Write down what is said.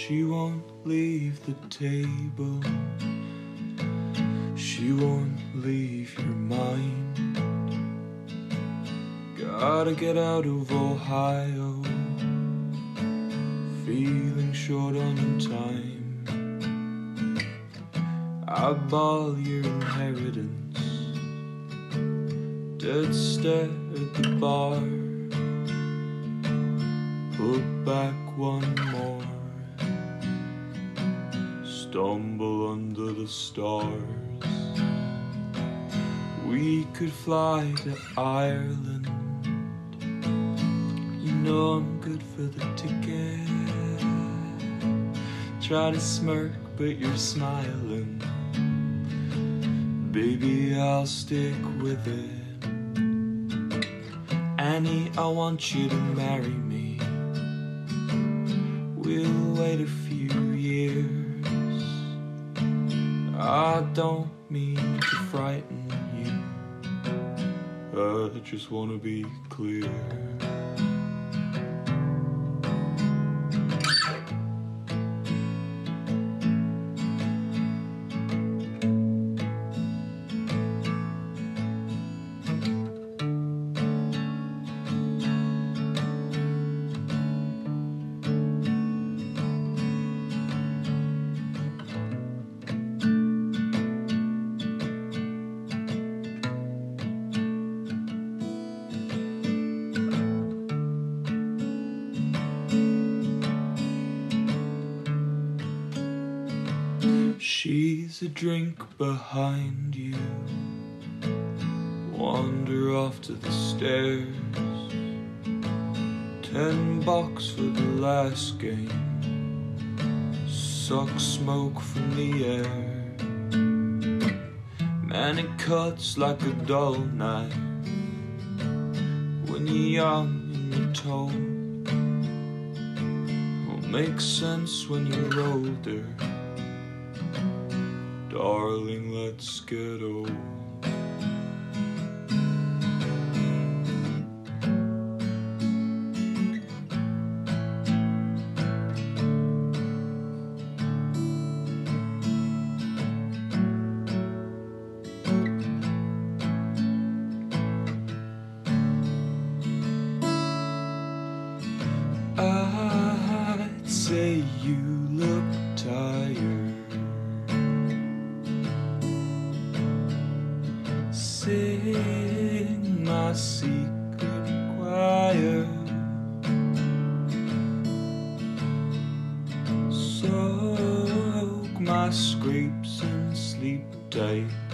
She won't leave the table. She won't leave your mind. Gotta get out of Ohio. Feeling short on time. I ball your inheritance. Dead stare at the bar. Put back one more. Stumble under the stars. We could fly to Ireland. You know I'm good for the ticket. Try to smirk, but you're smiling. Baby, I'll stick with it. Annie, I want you to marry me. We'll wait a few years. I don't mean to frighten you. I just wanna be clear. She's a drink behind you. Wander off to the stairs. Ten bucks for the last game. Suck smoke from the air. Man, it cuts like a dull knife. When you're young and you're told. Will make sense when you're older. Darling, let's get old. I'd say you Sing my secret choir. Soak my scrapes and sleep tight.